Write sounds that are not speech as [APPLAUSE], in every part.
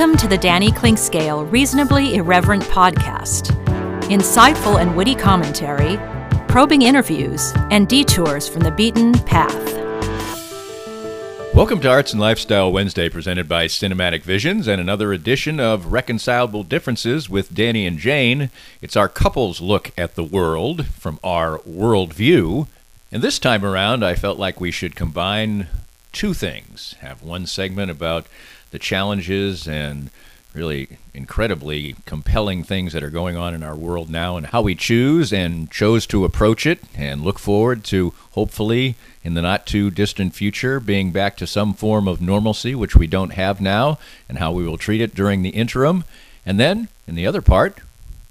Welcome to the Danny Clinkscale Reasonably Irreverent podcast. Insightful and witty commentary, probing interviews, and detours from the beaten path. Welcome to Arts and Lifestyle Wednesday, presented by Cinematic Visions, and another edition of Reconcilable Differences with Danny and Jane. It's our couples look at the world from our worldview. And this time around, I felt like we should combine two things have one segment about the challenges and really incredibly compelling things that are going on in our world now and how we choose and chose to approach it and look forward to hopefully in the not too distant future being back to some form of normalcy which we don't have now and how we will treat it during the interim. And then in the other part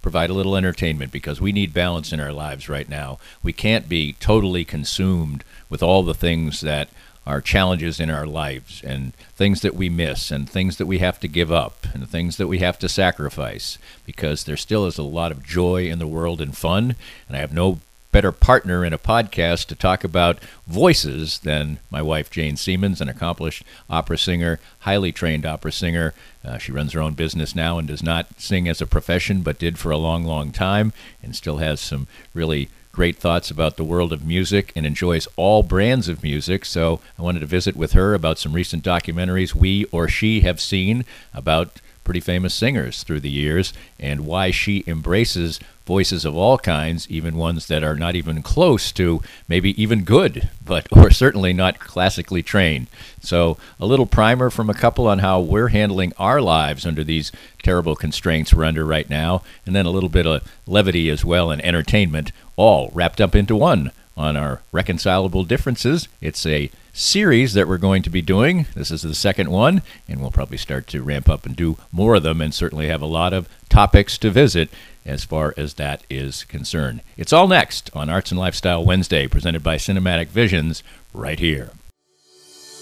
provide a little entertainment because we need balance in our lives right now. We can't be totally consumed with all the things that are challenges in our lives and things that we miss and things that we have to give up and things that we have to sacrifice because there still is a lot of joy in the world and fun. And I have no better partner in a podcast to talk about voices than my wife Jane Siemens, an accomplished opera singer, highly trained opera singer. Uh, she runs her own business now and does not sing as a profession, but did for a long, long time, and still has some really great thoughts about the world of music and enjoys all brands of music. So I wanted to visit with her about some recent documentaries we or she have seen about pretty famous singers through the years and why she embraces voices of all kinds, even ones that are not even close to maybe even good, but [LAUGHS] or certainly not classically trained. So, a little primer from a couple on how we're handling our lives under these terrible constraints we're under right now, and then a little bit of levity as well and entertainment, all wrapped up into one on our reconcilable differences. It's a series that we're going to be doing. This is the second one, and we'll probably start to ramp up and do more of them and certainly have a lot of topics to visit as far as that is concerned. It's all next on Arts and Lifestyle Wednesday, presented by Cinematic Visions, right here.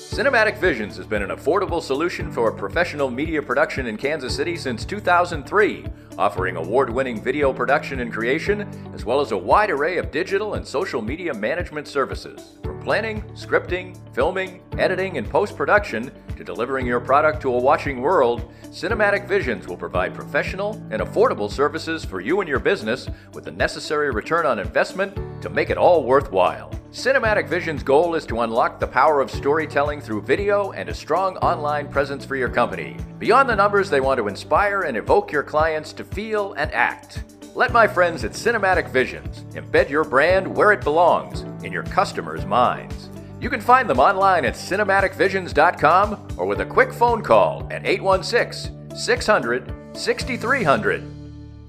Cinematic Visions has been an affordable solution for professional media production in Kansas City since 2003, offering award winning video production and creation, as well as a wide array of digital and social media management services. From planning, scripting, filming, editing, and post production to delivering your product to a watching world, Cinematic Visions will provide professional and affordable services for you and your business with the necessary return on investment to make it all worthwhile. Cinematic Vision's goal is to unlock the power of storytelling through video and a strong online presence for your company. Beyond the numbers, they want to inspire and evoke your clients to feel and act. Let my friends at Cinematic Visions embed your brand where it belongs in your customers' minds. You can find them online at cinematicvisions.com or with a quick phone call at 816 600 6300.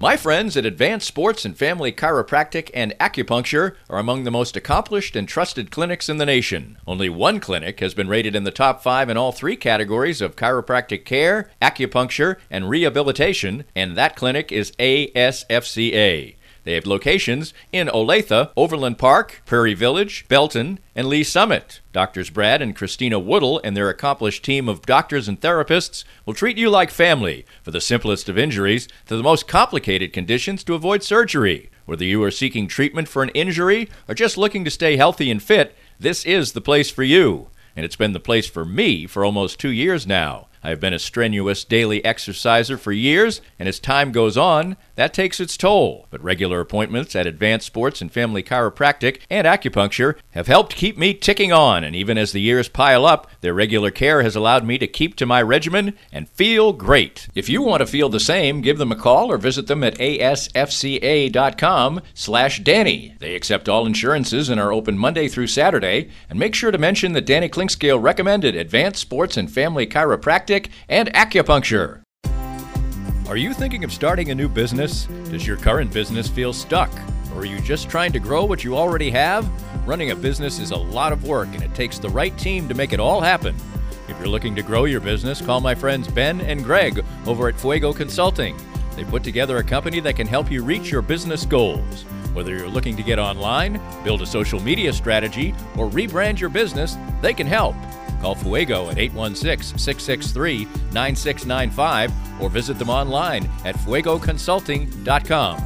My friends at Advanced Sports and Family Chiropractic and Acupuncture are among the most accomplished and trusted clinics in the nation. Only one clinic has been rated in the top five in all three categories of chiropractic care, acupuncture, and rehabilitation, and that clinic is ASFCA. They have locations in Olathe, Overland Park, Prairie Village, Belton, and Lee's Summit. Doctors Brad and Christina Woodle and their accomplished team of doctors and therapists will treat you like family, for the simplest of injuries to the most complicated conditions to avoid surgery. Whether you are seeking treatment for an injury or just looking to stay healthy and fit, this is the place for you. And it's been the place for me for almost two years now. I have been a strenuous daily exerciser for years, and as time goes on, that takes its toll. But regular appointments at Advanced Sports and Family Chiropractic and Acupuncture have helped keep me ticking on, and even as the years pile up, their regular care has allowed me to keep to my regimen and feel great. If you want to feel the same, give them a call or visit them at asfca.com slash Danny. They accept all insurances and are open Monday through Saturday, and make sure to mention that Danny Clinkscale recommended Advanced Sports and Family Chiropractic and Acupuncture. Are you thinking of starting a new business? Does your current business feel stuck? Or are you just trying to grow what you already have? Running a business is a lot of work and it takes the right team to make it all happen. If you're looking to grow your business, call my friends Ben and Greg over at Fuego Consulting. They put together a company that can help you reach your business goals. Whether you're looking to get online, build a social media strategy, or rebrand your business, they can help. Call Fuego at 816 663 9695 or visit them online at fuegoconsulting.com.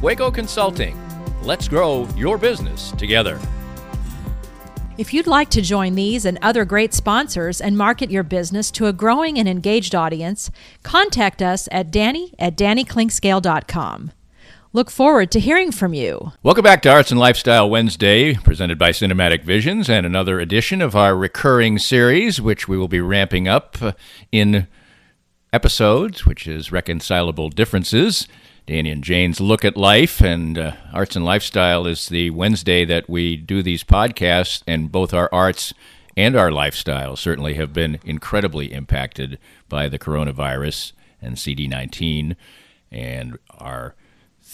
Fuego Consulting. Let's grow your business together. If you'd like to join these and other great sponsors and market your business to a growing and engaged audience, contact us at danny at dannyclinkscale.com. Look forward to hearing from you. Welcome back to Arts and Lifestyle Wednesday, presented by Cinematic Visions, and another edition of our recurring series, which we will be ramping up in episodes, which is Reconcilable Differences. Danny and Jane's Look at Life and uh, Arts and Lifestyle is the Wednesday that we do these podcasts, and both our arts and our lifestyle certainly have been incredibly impacted by the coronavirus and CD19. And our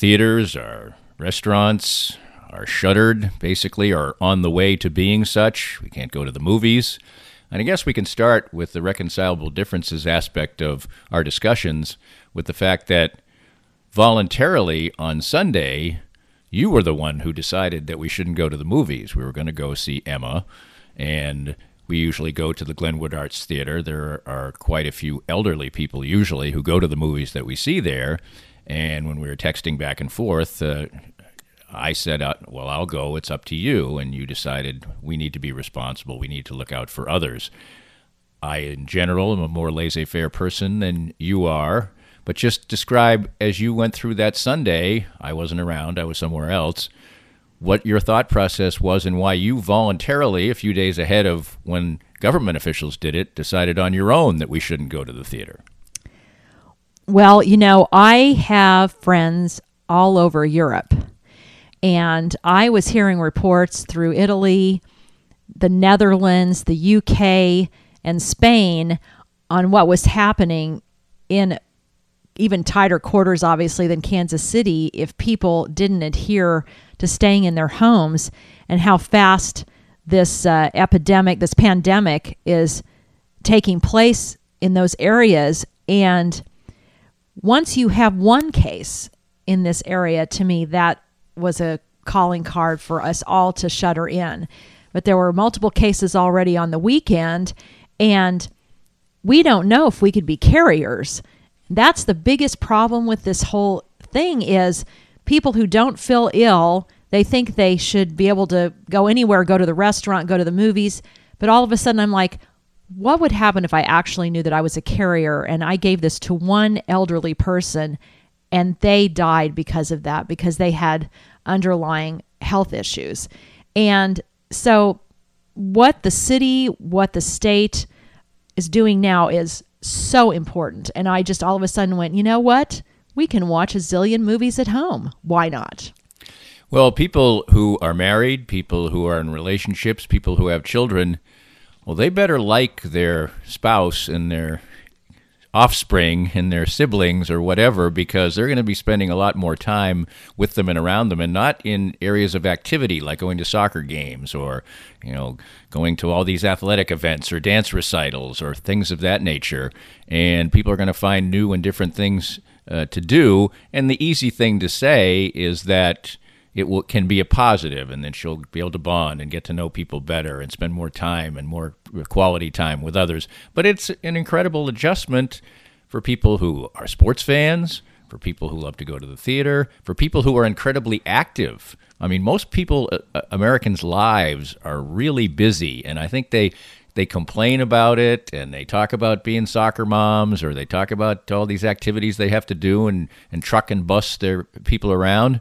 theaters, our restaurants are shuttered, basically, are on the way to being such. We can't go to the movies. And I guess we can start with the reconcilable differences aspect of our discussions with the fact that voluntarily on Sunday, you were the one who decided that we shouldn't go to the movies. We were going to go see Emma, and we usually go to the Glenwood Arts Theater. There are quite a few elderly people usually who go to the movies that we see there. And when we were texting back and forth, uh, I said, uh, Well, I'll go. It's up to you. And you decided we need to be responsible. We need to look out for others. I, in general, am a more laissez faire person than you are. But just describe as you went through that Sunday, I wasn't around, I was somewhere else, what your thought process was and why you voluntarily, a few days ahead of when government officials did it, decided on your own that we shouldn't go to the theater. Well, you know, I have friends all over Europe. And I was hearing reports through Italy, the Netherlands, the UK, and Spain on what was happening in even tighter quarters, obviously, than Kansas City if people didn't adhere to staying in their homes and how fast this uh, epidemic, this pandemic is taking place in those areas. And once you have one case in this area, to me, that was a calling card for us all to shutter in. But there were multiple cases already on the weekend, and we don't know if we could be carriers. That's the biggest problem with this whole thing is people who don't feel ill, they think they should be able to go anywhere, go to the restaurant, go to the movies, but all of a sudden I'm like, what would happen if I actually knew that I was a carrier and I gave this to one elderly person and they died because of that because they had underlying health issues. And so what the city, what the state is doing now is so important. And I just all of a sudden went, you know what? We can watch a zillion movies at home. Why not? Well, people who are married, people who are in relationships, people who have children, well, they better like their spouse and their offspring and their siblings or whatever because they're going to be spending a lot more time with them and around them and not in areas of activity like going to soccer games or you know going to all these athletic events or dance recitals or things of that nature. And people are going to find new and different things uh, to do. And the easy thing to say is that it will, can be a positive, and then she'll be able to bond and get to know people better and spend more time and more quality time with others. But it's an incredible adjustment for people who are sports fans, for people who love to go to the theater, for people who are incredibly active. I mean, most people, uh, uh Americans' lives are really busy, and I think they they complain about it and they talk about being soccer moms or they talk about all these activities they have to do and, and truck and bus their people around.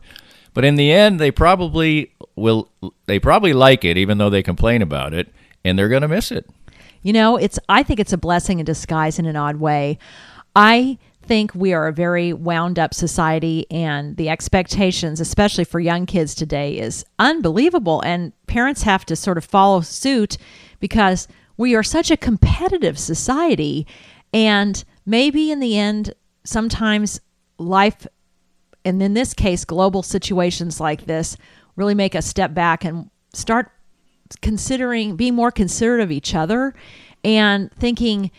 But in the end, they probably will. They probably like it, even though they complain about it, and they're going to miss it. You know, it's. I think it's a blessing in disguise in an odd way. I think we are a very wound up society, and the expectations, especially for young kids today, is unbelievable. And parents have to sort of follow suit because we are such a competitive society. And maybe in the end, sometimes life and in this case, global situations like this really make us step back and start considering being more considerate of each other and thinking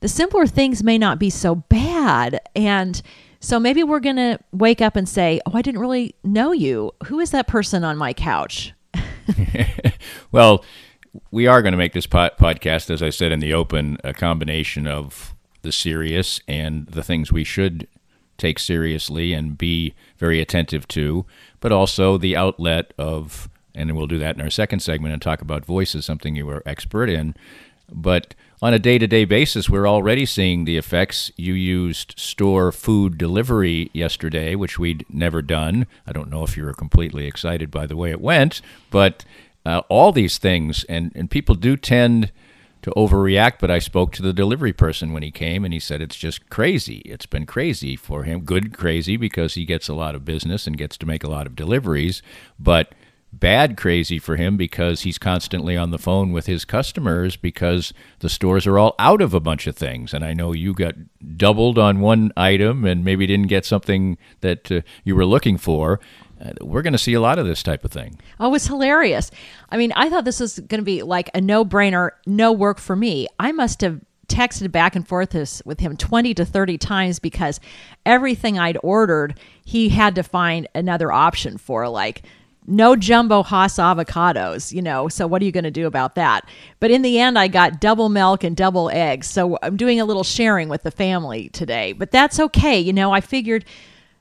the simpler things may not be so bad. And so maybe we're going to wake up and say, Oh, I didn't really know you. Who is that person on my couch? [LAUGHS] [LAUGHS] well, we are going to make this podcast, as I said in the open, a combination of the serious and the things we should take seriously and be very attentive to, but also the outlet of, and we'll do that in our second segment and talk about voices, something you are expert in. But on a day to day basis, we're already seeing the effects. You used store food delivery yesterday, which we'd never done. I don't know if you were completely excited by the way it went, but uh, all these things, and, and people do tend to overreact. But I spoke to the delivery person when he came, and he said it's just crazy. It's been crazy for him. Good crazy because he gets a lot of business and gets to make a lot of deliveries. But bad crazy for him because he's constantly on the phone with his customers because the stores are all out of a bunch of things. And I know you got doubled on one item and maybe didn't get something that uh, you were looking for. Uh, we're going to see a lot of this type of thing. Oh, it was hilarious. I mean, I thought this was going to be like a no brainer, no work for me. I must have texted back and forth this with him 20 to 30 times because everything I'd ordered, he had to find another option for. Like, no jumbo Hass avocados, you know. So what are you going to do about that? But in the end, I got double milk and double eggs. So I'm doing a little sharing with the family today. But that's okay. You know, I figured,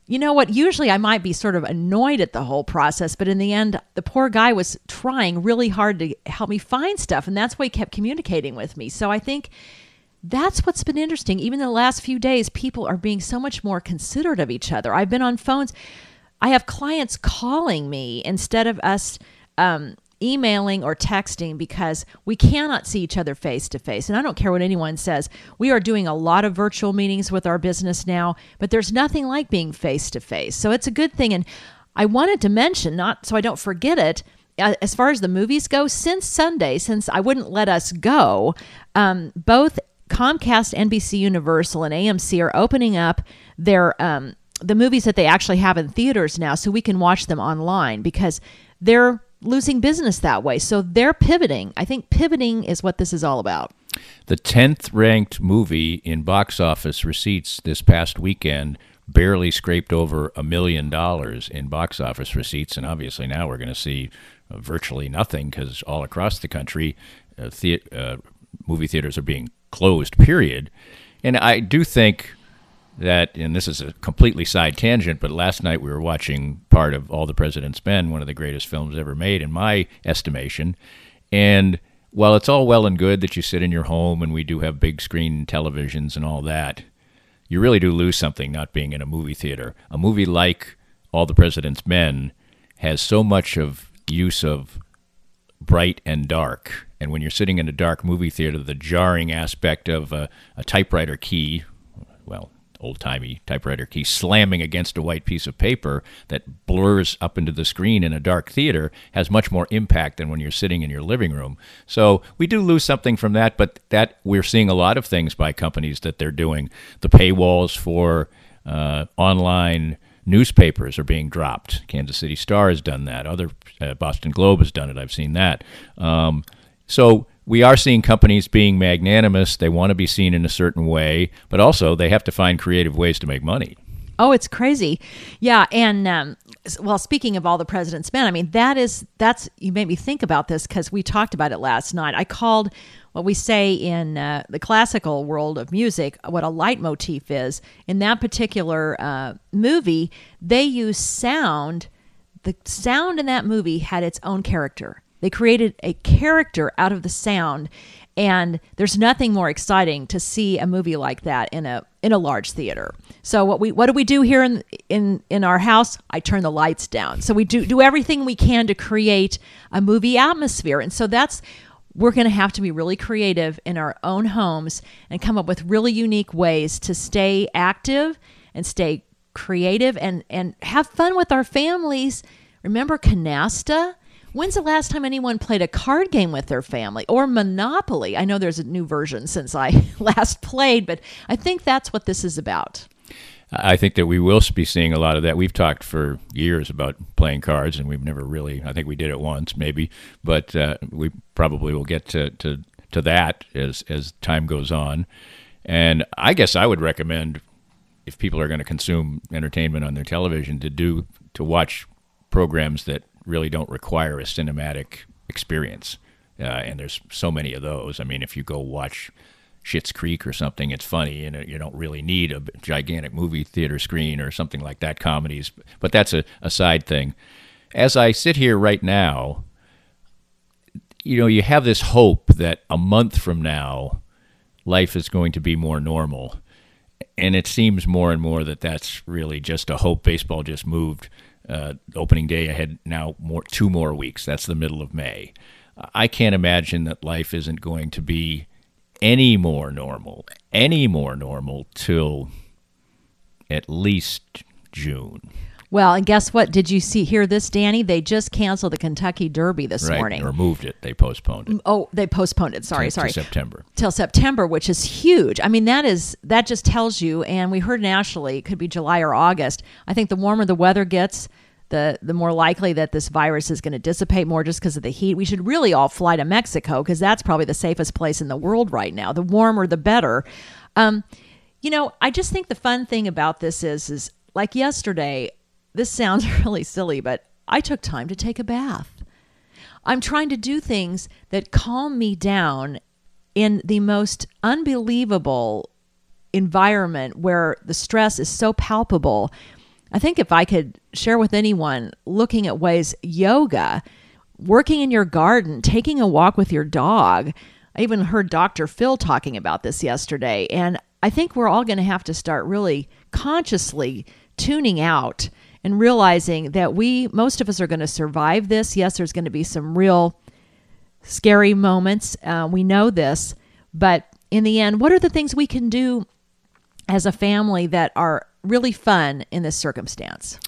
you know what? Usually I might be sort of annoyed at the whole process, but in the end, the poor guy was trying really hard to help me find stuff. And that's why he kept communicating with me. So I think that's what's been interesting. Even the last few days, people are being so much more considerate of each other. I've been on phones. I have clients calling me instead of us um, emailing or texting because we cannot see each other face to face. And I don't care what anyone says. We are doing a lot of virtual meetings with our business now, but there's nothing like being face to face. So it's a good thing. And I wanted to mention, not so I don't forget it, uh, as far as the movies go, since Sunday, since I wouldn't let us go, um, both Comcast, NBC Universal, and AMC are opening up their um, the movies that they actually have in theaters now so we can watch them online because they're losing business that way. So they're pivoting. I think pivoting is what this is all about. The 10th ranked movie in box office receipts this past weekend barely scraped over a million dollars in box office receipts. And obviously now we're going to see uh, virtually nothing because all across the country, uh, the- uh, movie theaters are being closed, period. And I do think that, and this is a completely side tangent, but last night we were watching part of All the President's Men, one of the greatest films ever made, in my estimation. And while it's all well and good that you sit in your home and we do have big screen televisions and all that, you really do lose something not being in a movie theater. A movie like All the President's Men has so much of use of bright and dark. And when you're sitting in a dark movie theater, the jarring aspect of a, a typewriter key, old timey typewriter key slamming against a white piece of paper that blurs up into the screen in a dark theater has much more impact than when you're sitting in your living room. So we do lose something from that, but that we're seeing a lot of things by companies that they're doing. The paywalls for uh, online newspapers are being dropped. Kansas City Star has done that. Other uh, Boston Globe has done it. I've seen that. Um, so we are seeing companies being magnanimous. They want to be seen in a certain way, but also they have to find creative ways to make money. Oh, it's crazy. Yeah, and um, well, speaking of all the president's men, I mean that is that's you made me think about this because we talked about it last night. I called what we say in uh, the classical world of music what a leitmotif is. In that particular uh, movie, they use sound. The sound in that movie had its own character. They created a character out of the sound, and there's nothing more exciting to see a movie like that in a in a large theater. So what we what do we do here in in in our house? I turn the lights down. So we do do everything we can to create a movie atmosphere. And so that's we're going to have to be really creative in our own homes and come up with really unique ways to stay active and stay creative and and have fun with our families. Remember Canasta? When's the last time anyone played a card game with their family or Monopoly? I know there's a new version since I [LAUGHS] last played, but I think that's what this is about. I think that we will be seeing a lot of that. We've talked for years about playing cards, and we've never really. I think we did it once, maybe, but uh, we probably will get to, to to that as as time goes on. And I guess I would recommend if people are going to consume entertainment on their television to do to watch programs that really don't require a cinematic experience. Uh, and there's so many of those. I mean, if you go watch Schitt's Creek or something, it's funny, and you don't really need a gigantic movie theater screen or something like that. Comedies, but that's a, a side thing. As I sit here right now, you know, you have this hope that a month from now, life is going to be more normal, and it seems more and more that that's really just a hope. Baseball just moved uh, opening day ahead now more two more weeks. That's the middle of May. I can't imagine that life isn't going to be any more normal, any more normal till at least June. Well, and guess what? Did you see hear this, Danny? They just canceled the Kentucky Derby this right, morning. Or moved it. They postponed it. Oh, they postponed it. Sorry, sorry. To September. Till September, which is huge. I mean, that is that just tells you. And we heard nationally, it could be July or August. I think the warmer the weather gets, the the more likely that this virus is going to dissipate more just because of the heat. We should really all fly to Mexico because that's probably the safest place in the world right now. The warmer, the better. Um, you know, I just think the fun thing about this is is like yesterday. This sounds [LAUGHS] really silly, but I took time to take a bath. I'm trying to do things that calm me down in the most unbelievable environment where the stress is so palpable I think if I could share with anyone looking at ways yoga, working in your garden, taking a walk with your dog. I even heard Dr. Phil talking about this yesterday. And I think we're all going to have to start really consciously tuning out and realizing that we, most of us, are going to survive this. Yes, there's going to be some real scary moments. Uh, we know this. But in the end, what are the things we can do as a family that are really fun in this circumstance?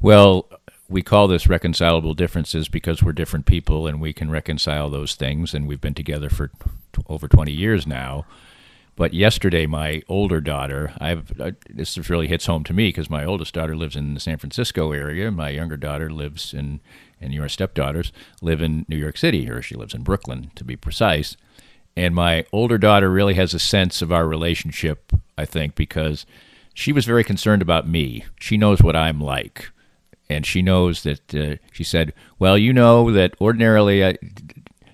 Well, we call this reconcilable differences because we're different people and we can reconcile those things. And we've been together for t- over 20 years now. But yesterday, my older daughter, I've uh, this really hits home to me because my oldest daughter lives in the San Francisco area. My younger daughter lives in, and your stepdaughters live in New York City, or she lives in Brooklyn, to be precise. And my older daughter really has a sense of our relationship, I think, because she was very concerned about me. She knows what I'm like. And she knows that uh, she said, Well, you know that ordinarily, I,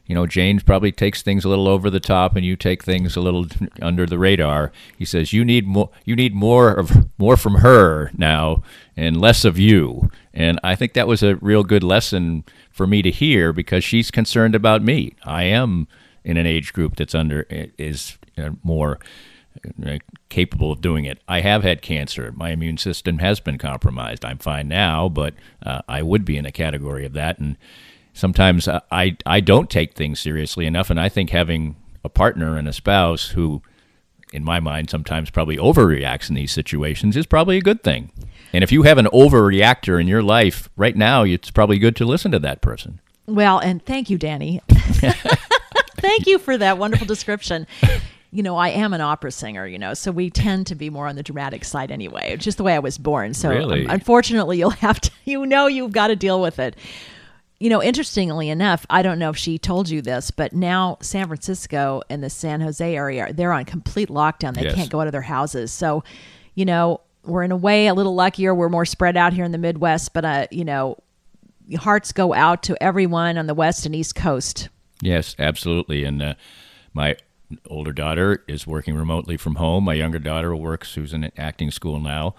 you know, James probably takes things a little over the top and you take things a little [LAUGHS] under the radar. He says, You need more, you need more of more from her now and less of you. And I think that was a real good lesson for me to hear because she's concerned about me. I am in an age group that's under, is uh, more uh, capable of doing it. I have had cancer. My immune system has been compromised. I'm fine now, but uh, I would be in a category of that. And sometimes I, I don't take things seriously enough. And I think having a partner and a spouse who, in my mind, sometimes probably overreacts in these situations is probably a good thing. And if you have an overreactor in your life right now, it's probably good to listen to that person. Well, and thank you, Danny. [LAUGHS] thank you for that wonderful description you know, I am an opera singer, you know, so we tend to be more on the dramatic side anyway. It's just the way I was born. So really? um, unfortunately, you'll have to, you know, you've got to deal with it. You know, interestingly enough, I don't know if she told you this, but now San Francisco and the San Jose area, they're on complete lockdown. They Yes. can't go out of their houses. So, you know, we're in a way a little luckier. We're more spread out here in the Midwest, but, uh, you know, hearts go out to everyone on the West and East Coast. Yes, absolutely. And uh, my older daughter is working remotely from home. My younger daughter works, who's in acting school now,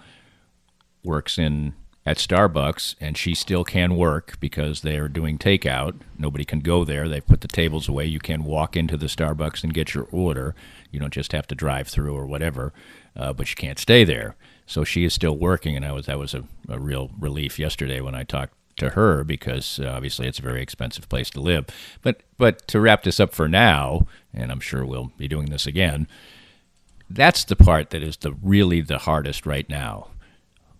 works in at Starbucks, and she still can work because they are doing takeout. Nobody can go there. They've put the tables away. You can walk into the Starbucks and get your order. You don't just have to drive through or whatever, uh, but you can't stay there. So she is still working, and I was that was a, a real relief yesterday when I talked to her because uh, obviously it's a very expensive place to live. But but to wrap this up for now, and I'm sure we'll be doing this again. That's the part that is the really the hardest right now.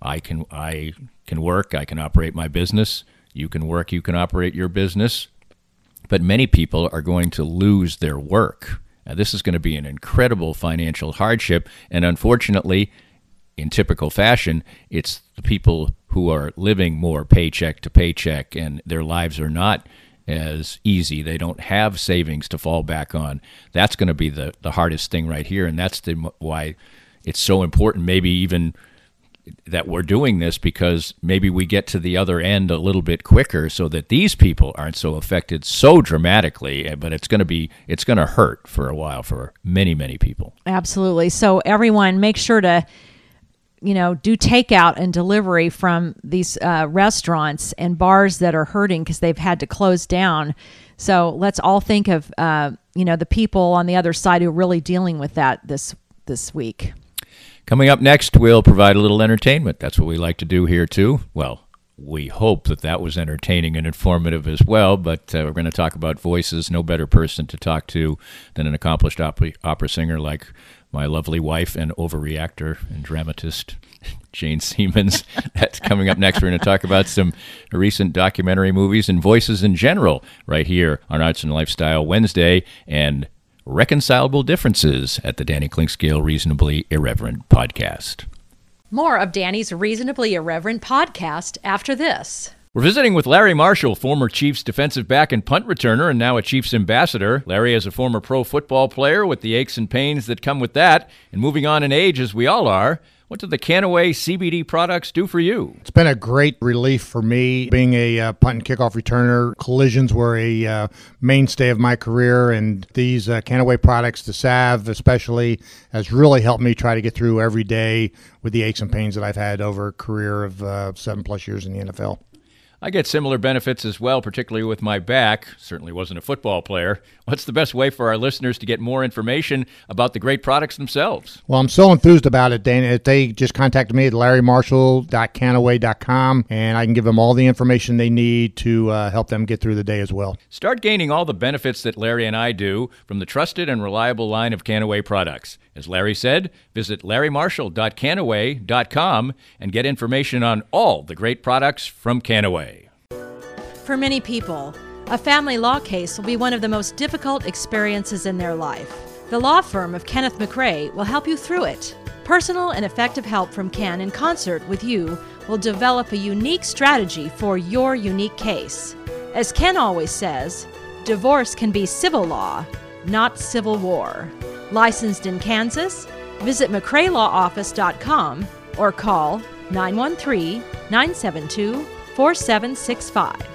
I can I can work, I can operate my business. You can work, you can operate your business. But many people are going to lose their work. Now, this is going to be an incredible financial hardship, and unfortunately, in typical fashion, it's the people who are living more paycheck to paycheck and their lives are not as easy. They don't have savings to fall back on. That's going to be the, the hardest thing right here. And that's the, why it's so important, maybe even that we're doing this because maybe we get to the other end a little bit quicker so that these people aren't so affected so dramatically eh, but it's going to be it's going to hurt for a while for many many people. Absolutely. So everyone make sure to you know do takeout and delivery from these uh, restaurants and bars that are hurting because they've had to close down. So let's all think of uh, you know the people on the other side who are really dealing with that this this week Coming up next, we'll provide a little entertainment. That's what we like to do here, too. Well, we hope that that was entertaining and informative as well, but uh, we're going to talk about voices. No better person to talk to than an accomplished opera, opera singer like my lovely wife and overreactor and dramatist, [LAUGHS] Jane Siemens. [LAUGHS] That's coming up next. We're going to talk about some recent documentary movies and voices in general right here on Arts and Lifestyle Wednesday. And Reconcilable Differences at the Danny Clinkscale Reasonably Irreverent podcast. More of Danny's Reasonably Irreverent podcast after this. We're visiting with Larry Marshall, former Chiefs defensive back and punt returner, and now a Chiefs ambassador. Larry is a former pro football player with the aches and pains that come with that, and moving on in age as we all are. What do the Kannaway CBD products do for you? It's been a great relief for me. Being a uh, punt and kickoff returner, collisions were a uh, mainstay of my career, and these uh, Kannaway products, the salve especially, has really helped me try to get through every day with the aches and pains that I've had over a career of uh, seven plus years in the NFL. I get similar benefits as well, particularly with my back. Certainly wasn't a football player. [LAUGHS] What's the best way for our listeners to get more information about the great products themselves? Well, I'm so enthused about it, Dana. They just contacted me at larrymarshall.kannaway.com, and I can give them all the information they need to uh, help them get through the day as well. Start gaining all the benefits that Larry and I do from the trusted and reliable line of Kannaway products. As Larry said, visit larrymarshall.kannaway.com and get information on all the great products from Kannaway. For many people, a family law case will be one of the most difficult experiences in their life. The law firm of Kenneth McRae will help you through it. Personal and effective help from Ken in concert with you will develop a unique strategy for your unique case. As Ken always says, divorce can be civil law, not civil war. Licensed in Kansas? Visit McRaeLawOffice.com or call 913 972 4765.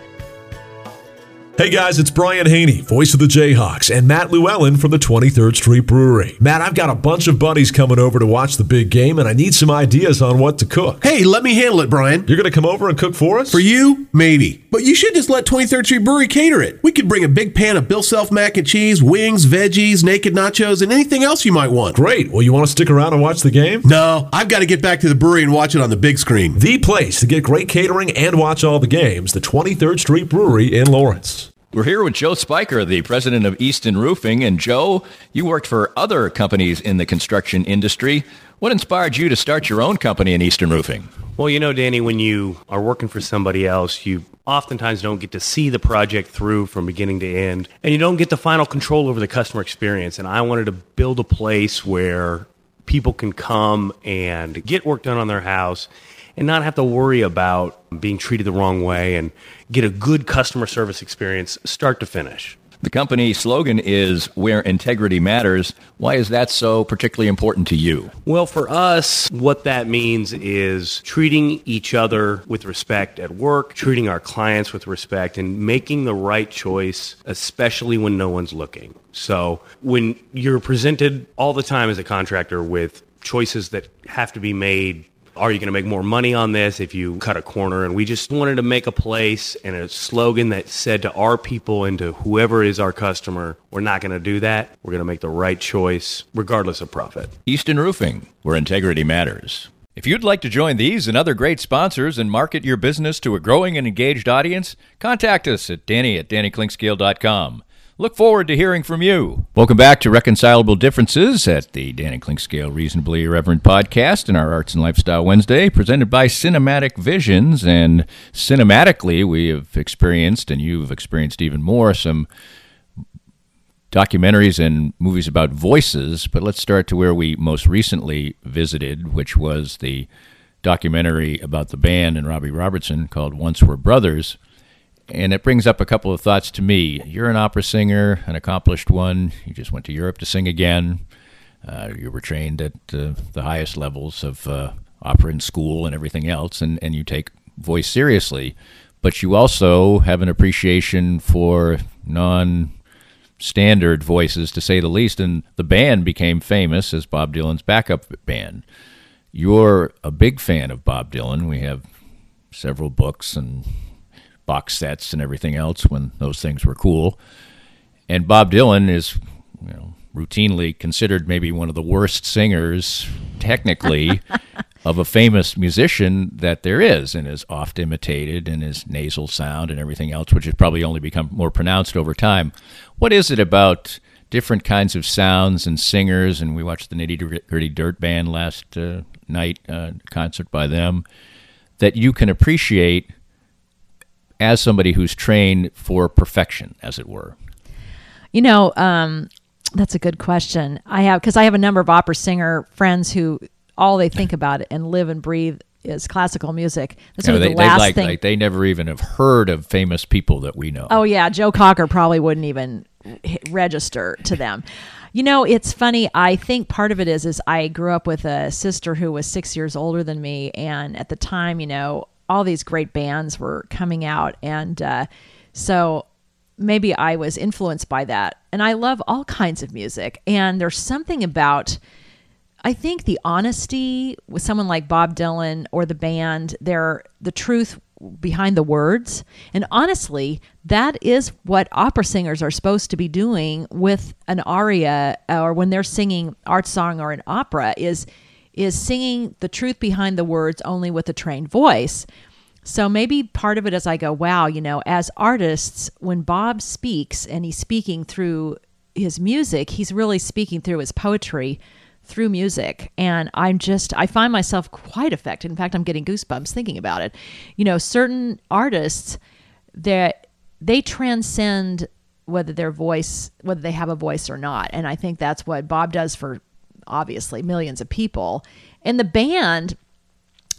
Hey guys, it's Brian Hanni, voice of the Jayhawks, and Matt Llewellyn from the 23rd Street Brewery. Matt, I've got a bunch of buddies coming over to watch the big game, and I need some ideas on what to cook. Hey, let me handle it, Brian. You're going to come over and cook for us? For you, maybe. But you should just let 23rd Street Brewery cater it. We could bring a big pan of Bill Self mac and cheese, wings, veggies, naked nachos, and anything else you might want. Great. Well, you want to stick around and watch the game? No, I've got to get back to the brewery and watch it on the big screen. The place to get great catering and watch all the games, the 23rd Street Brewery in Lawrence. We're here with Joe Spiker, the president of Easton Roofing. And Joe, you worked for other companies in the construction industry. What inspired you to start your own company in Easton Roofing? Well, you know, Danny, when you are working for somebody else, you oftentimes don't get to see the project through from beginning to end, and you don't get the final control over the customer experience. And I wanted to build a place where people can come and get work done on their house and not have to worry about being treated the wrong way and get a good customer service experience start to finish. The company slogan is Where Integrity Matters. Why is that so particularly important to you? Well, for us, what that means is treating each other with respect at work, treating our clients with respect, and making the right choice, especially when no one's looking. So, when you're presented all the time as a contractor with choices that have to be made are you going to make more money on this if you cut a corner? And we just wanted to make a place and a slogan that said to our people and to whoever is our customer, we're not going to do that. We're going to make the right choice regardless of profit. Easton Roofing, where integrity matters. If you'd like to join these and other great sponsors and market your business to a growing and engaged audience, contact us at danny at dannyclinkscale.com. Look forward to hearing from you. Welcome back to Reconcilable Differences at the Danny Clinkscale Reasonably Irreverent podcast in our Arts and Lifestyle Wednesday, presented by Cinematic Visions. And cinematically, we have experienced, and you've experienced even more, some documentaries and movies about voices, but let's start to where we most recently visited, which was the documentary about the band and Robbie Robertson called Once Were Brothers. And it brings up a couple of thoughts to me. You're an opera singer, an accomplished one. You just went to Europe to sing again. Uh, you were trained at uh, the highest levels of uh, opera in school and everything else, and, and you take voice seriously. But you also have an appreciation for non standard voices, to say the least. And the band became famous as Bob Dylan's backup band. You're a big fan of Bob Dylan. We have several books and box sets and everything else when those things were cool. And Bob Dylan is, you know, routinely considered maybe one of the worst singers, technically, [LAUGHS] of a famous musician that there is, and is oft imitated in his nasal sound and everything else, which has probably only become more pronounced over time. What is it about different kinds of sounds and singers? And we watched the Nitty Gritty Dirt Band last uh, night, uh, concert by them, that you can appreciate as somebody who's trained for perfection, as it were? You know, um, that's a good question. I have because I have a number of opera singer friends who all they think about it and live and breathe is classical music. That's yeah, they, the last like, thing. Like they never even have heard of famous people that we know. Oh yeah, Joe Cocker probably wouldn't even register to them. You know, it's funny. I think part of it is is I grew up with a sister who was six years older than me, and at the time, you know, all these great bands were coming out, and uh, so maybe I was influenced by that. And I love all kinds of music, and there's something about I think the honesty with someone like Bob Dylan or the band, their the truth behind the words. And honestly, that is what opera singers are supposed to be doing with an aria or when they're singing art song or an opera is is singing the truth behind the words only with a trained voice. So maybe part of it is I go, wow, you know, as artists, when Bob speaks and he's speaking through his music, he's really speaking through his poetry through music. And I'm just, I find myself quite affected. In fact, I'm getting goosebumps thinking about it. You know, certain artists that they transcend whether their voice, whether they have a voice or not. And I think that's what Bob does for obviously millions of people. And the band,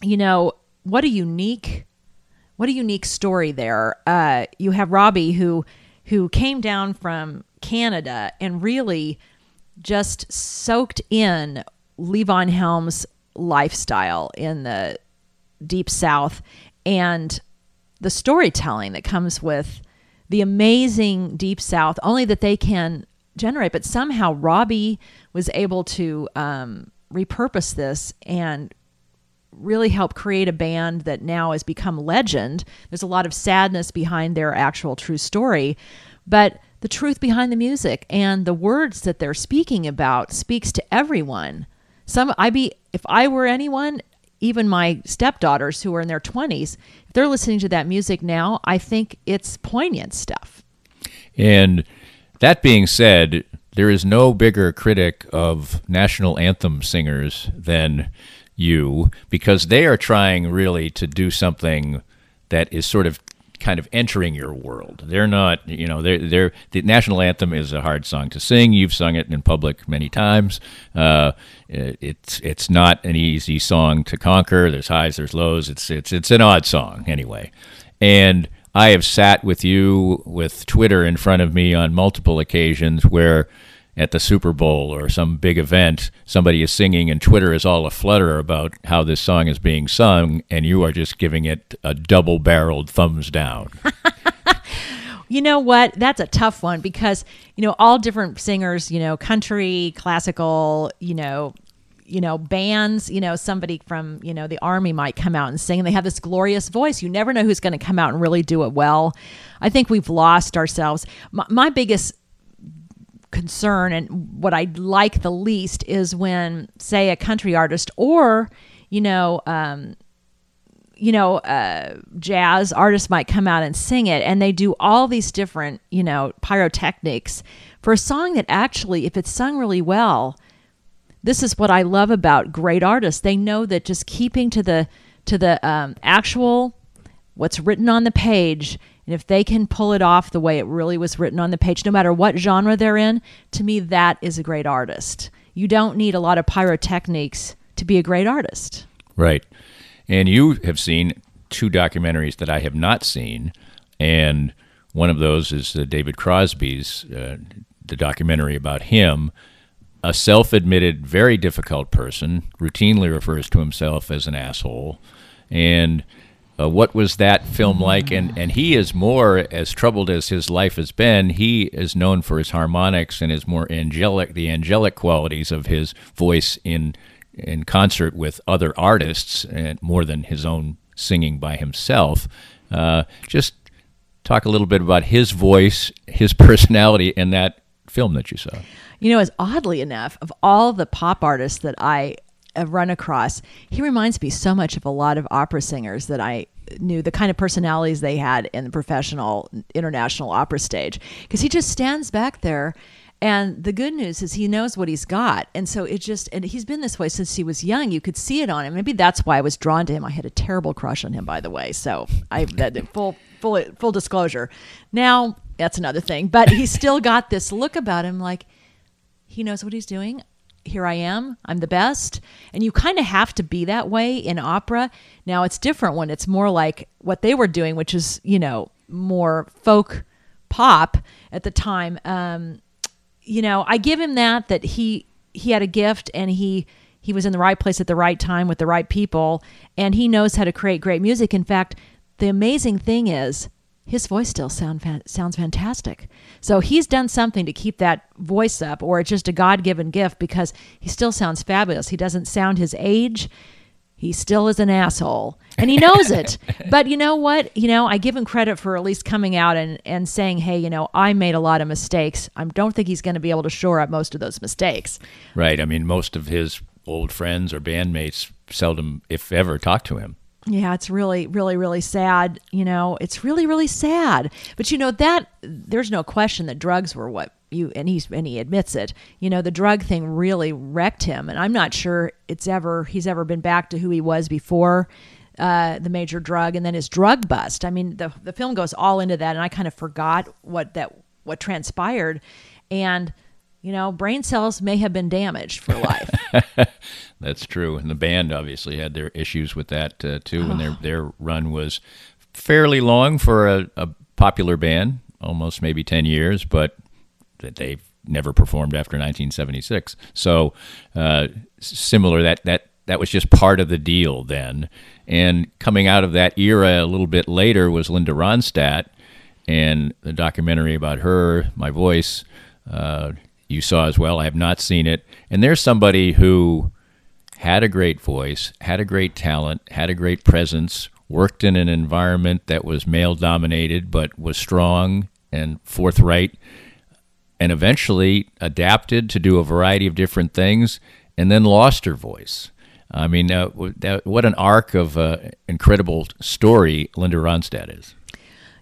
you know, what a unique, what a unique story there. Uh, you have Robbie who, who came down from Canada and really just soaked in Levon Helm's lifestyle in the deep south and the storytelling that comes with the amazing deep south only that they can generate but somehow robbie was able to um, repurpose this and really help create a band that now has become legend there's a lot of sadness behind their actual true story but the truth behind the music and the words that they're speaking about speaks to everyone. Some I be if I were anyone, even my stepdaughters who are in their 20s, if they're listening to that music now, I think it's poignant stuff. And that being said, there is no bigger critic of national anthem singers than you because they are trying really to do something that is sort of kind of entering your world. They're not, you know, they're, they're, the national anthem is a hard song to sing. You've sung it in public many times. Uh, it's it's not an easy song to conquer. There's highs, there's lows. It's it's it's an odd song anyway. And I have sat with you with Twitter in front of me on multiple occasions where at the Super Bowl or some big event, somebody is singing and Twitter is all aflutter about how this song is being sung, and you are just giving it a double barreled thumbs down. [LAUGHS] you know what? That's a tough one because, you know, all different singers, you know, country, classical, you know, you know bands you know somebody from you know the army might come out and sing and they have this glorious voice. You never know who's going to come out and really do it well. I think we've lost ourselves. My, my biggest concern and what I like the least is when, say, a country artist or, you know, um, you know, uh, jazz artists might come out and sing it, and they do all these different, you know, pyrotechnics. For a song that actually, if it's sung really well, this is what I love about great artists. They know that just keeping to the to the um, actual what's written on the page And if they can pull it off the way it really was written on the page, no matter what genre they're in, to me, that is a great artist. You don't need a lot of pyrotechnics to be a great artist. Right. And you have seen two documentaries that I have not seen. And one of those is uh, David Crosby's, uh, the documentary about him, a self admitted, very difficult person, routinely refers to himself as an asshole. And uh, what was that film like? And, and he is more, as troubled as his life has been, he is known for his harmonics and his more angelic, the angelic qualities of his voice in, in concert with other artists, and more than his own singing by himself. Uh, just talk a little bit about his voice, his [LAUGHS] personality in that film that you saw. You know, as oddly enough, of all the pop artists that I have run across, he reminds me so much of a lot of opera singers that I knew the kind of personalities they had in the professional international opera stage. Because he just stands back there and the good news is he knows what he's got. And so it just and he's been this way since he was young. You could see it on him. Maybe that's why i was drawn to him. I had a terrible crush on him by the way. So i that full full full disclosure. Now that's another thing but he's still got this look about him like he knows what he's doing here I am, I'm the best. And you kind of have to be that way in opera. Now it's different when it's more like what they were doing, which is, you know, more folk pop at the time. Um, you know, I give him that that he he had a gift and he he was in the right place at the right time with the right people and he knows how to create great music. In fact, the amazing thing is his voice still sound sounds fantastic. So he's done something to keep that voice up, or it's just a God given gift because he still sounds fabulous. He doesn't sound his age. He still is an asshole, and he knows it. [LAUGHS] but you know what? You know, I give him credit for at least coming out and, and saying, "Hey, you know, I made a lot of mistakes. I don't think he's going to be able to shore up most of those mistakes." Right. I mean, most of his old friends or bandmates seldom, if ever, talk to him. Yeah, it's really, really, really sad. You know, it's really, really sad. But you know that there's no question that drugs were what you and he's and he admits it. You know, the drug thing really wrecked him, and I'm not sure it's ever he's ever been back to who he was before uh, the major drug, and then his drug bust. I mean, the the film goes all into that, and I kind of forgot what that what transpired, and you know, brain cells may have been damaged for life. [LAUGHS] That's true, and the band obviously had their issues with that uh, too. Oh. And their [SIGHS] their run was fairly long for a, a popular band, almost maybe ten years, but that they've never performed after 1976. So uh, similar that that that was just part of the deal then. And coming out of that era a little bit later was Linda Ronstadt and the documentary about her, My Voice. Uh, you saw as well. I have not seen it. And there's somebody who had a great voice, had a great talent, had a great presence, worked in an environment that was male dominated, but was strong and forthright, and eventually adapted to do a variety of different things, and then lost her voice. I mean, uh, that, what an arc of uh, incredible story Linda Ronstadt is.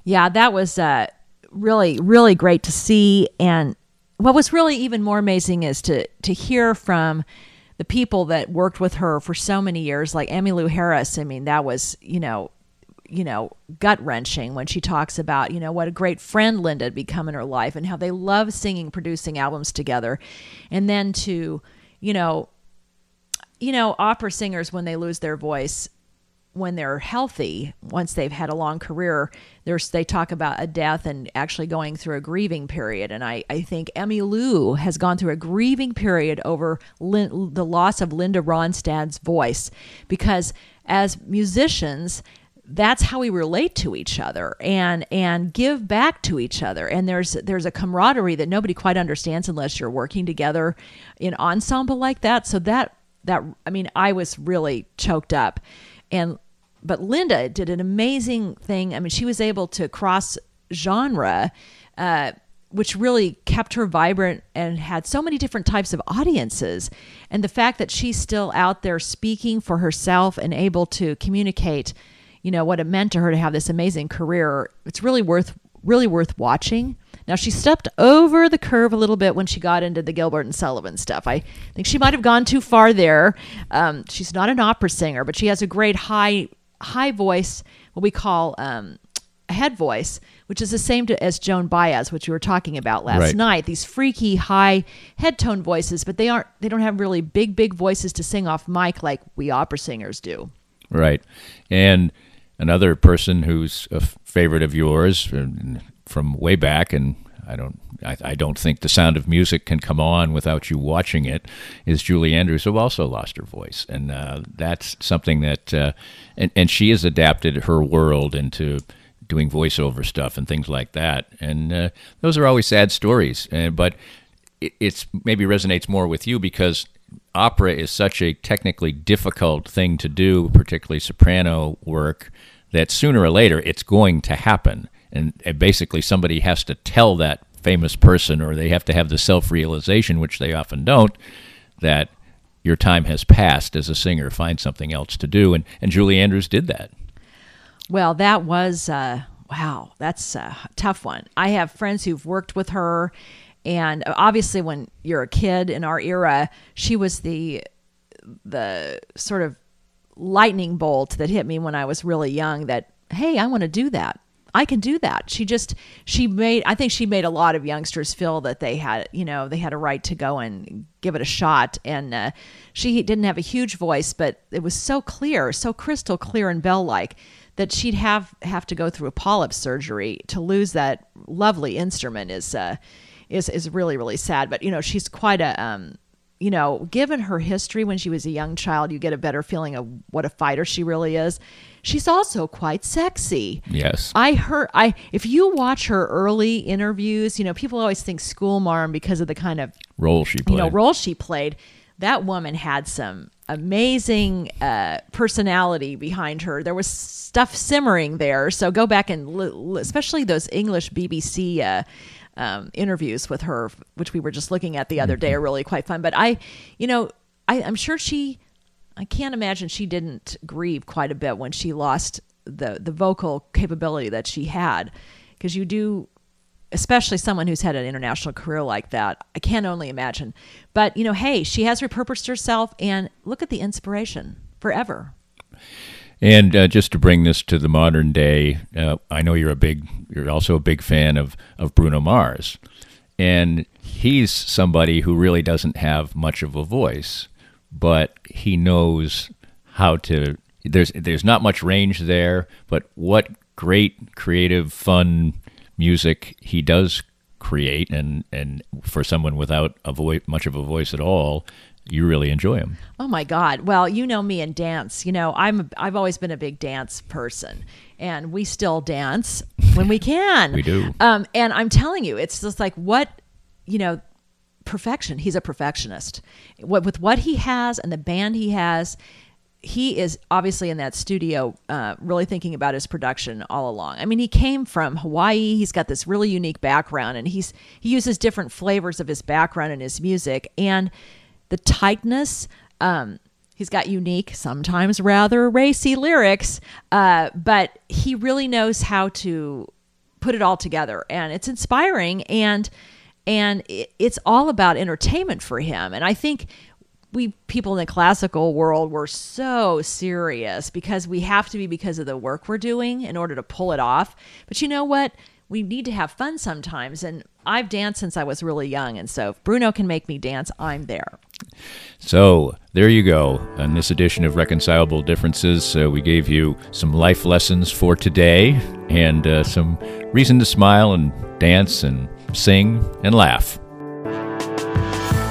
Yeah, that was uh, really, really great to see. And what was really even more amazing is to to hear from the people that worked with her for so many years, like Emmylou Harris. I mean, that was you know, you know, gut wrenching when she talks about you know what a great friend Linda had become in her life and how they love singing, producing albums together, and then to you know, you know, opera singers when they lose their voice when they're healthy, once they've had a long career, there's they talk about a death and actually going through a grieving period. And I, I think Emmylou has gone through a grieving period over Lin, the loss of Linda Ronstadt's voice. Because as musicians, that's how we relate to each other and and give back to each other. And there's there's a camaraderie that nobody quite understands unless you're working together in ensemble like that. So that that I mean I was really choked up. And but Linda did an amazing thing. I mean, she was able to cross genre, uh, which really kept her vibrant and had so many different types of audiences. And the fact that she's still out there speaking for herself and able to communicate, you know, what it meant to her to have this amazing career, it's really worth really worth watching. Now she stepped over the curve a little bit when she got into the Gilbert and Sullivan stuff. I think she might have gone too far there. Um, she's not an opera singer, but she has a great high high voice, what we call um, head voice, which is the same to, as Joan Baez, which we were talking about last Right. night. These freaky high head tone voices, but they aren't. They don't have really big, big voices to sing off mic like we opera singers do. Right. And another person who's a favorite of yours from, from way back, and I don't, I, I don't think the sound of music can come on without you watching it, is Julie Andrews, who also lost her voice, and uh, that's something that, uh, and and she has adapted her world into doing voiceover stuff and things like that, and uh, those are always sad stories, and but it, it's maybe resonates more with you because opera is such a technically difficult thing to do, particularly soprano work, that sooner or later it's going to happen. And, and basically, somebody has to tell that famous person, or they have to have the self realization, which they often don't, that your time has passed as a singer. Find something else to do. And, and Julie Andrews did that. Well, that was uh, wow. That's a tough one. I have friends who've worked with her, and obviously, when you're a kid in our era, she was the the sort of lightning bolt that hit me when I was really young. That hey, I want to do that. I can do that. She just she made I think she made a lot of youngsters feel that they had you know they had a right to go and give it a shot. And uh, she didn't have a huge voice, but it was so clear, so crystal clear and bell like that she'd have have to go through a polyp surgery to lose that lovely instrument is uh, is is really really sad. But you know she's quite a um, you know, given her history when she was a young child, you get a better feeling of what a fighter she really is. She's also quite sexy. Yes. I heard I if you watch her early interviews, you know, people always think schoolmarm because of the kind of Role she played. you know role she played. That woman had some amazing uh, personality behind her. There was stuff simmering there. So go back and li- li- especially those English BBC uh, um, interviews with her, which we were just looking at the other day, are really quite fun. But I, you know, I, I'm sure she. I can't imagine she didn't grieve quite a bit when she lost the the vocal capability that she had, because you do especially someone who's had an international career like that. I can only imagine. But, you know, hey, she has repurposed herself and look at the inspiration forever. And uh, just to bring this to the modern day, uh, I know you're a big, you're also a big fan of of Bruno Mars, and he's somebody who really doesn't have much of a voice, but he knows how to. There's there's not much range there, but what great creative, fun music he does create, and and for someone without a voice, much of a voice at all, you really enjoy him. Oh my God! Well, you know me and dance. You know, I'm I've always been a big dance person, and we still dance when we can. [LAUGHS] We do. Um, and I'm telling you, it's just like what you know, perfection. He's a perfectionist. What with what he has and the band he has, he is obviously in that studio, uh, really thinking about his production all along. I mean, he came from Hawaii. He's got this really unique background, and he's he uses different flavors of his background in his music and the tightness. Um, he's got unique, sometimes rather racy lyrics, uh, but he really knows how to put it all together, and it's inspiring and and it, it's all about entertainment for him. And I think we people in the classical world were so serious because we have to be because of the work we're doing in order to pull it off. But you know what? We need to have fun sometimes. And I've danced since I was really young. And so if Bruno can make me dance, I'm there. So there you go. On this edition of Reconcilable Differences, uh, we gave you some life lessons for today and uh, some reason to smile and dance and sing and laugh.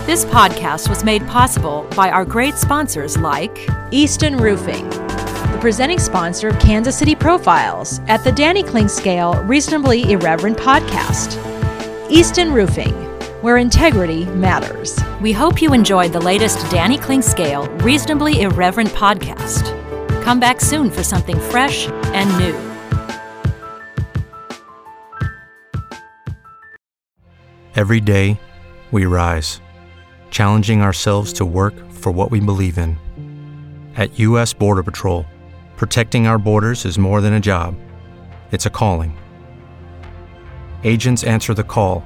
This podcast was made possible by our great sponsors like Easton Roofing, the presenting sponsor of Kansas City Profiles at the Danny Clinkscale Reasonably Irreverent podcast. Easton Roofing, where integrity matters. We hope you enjoyed the latest Danny Clinkscale Reasonably Irreverent podcast. Come back soon for something fresh and new. Every day, we rise, challenging ourselves to work for what we believe in. At U.S. Border Patrol, protecting our borders is more than a job, it's a calling. Agents answer the call,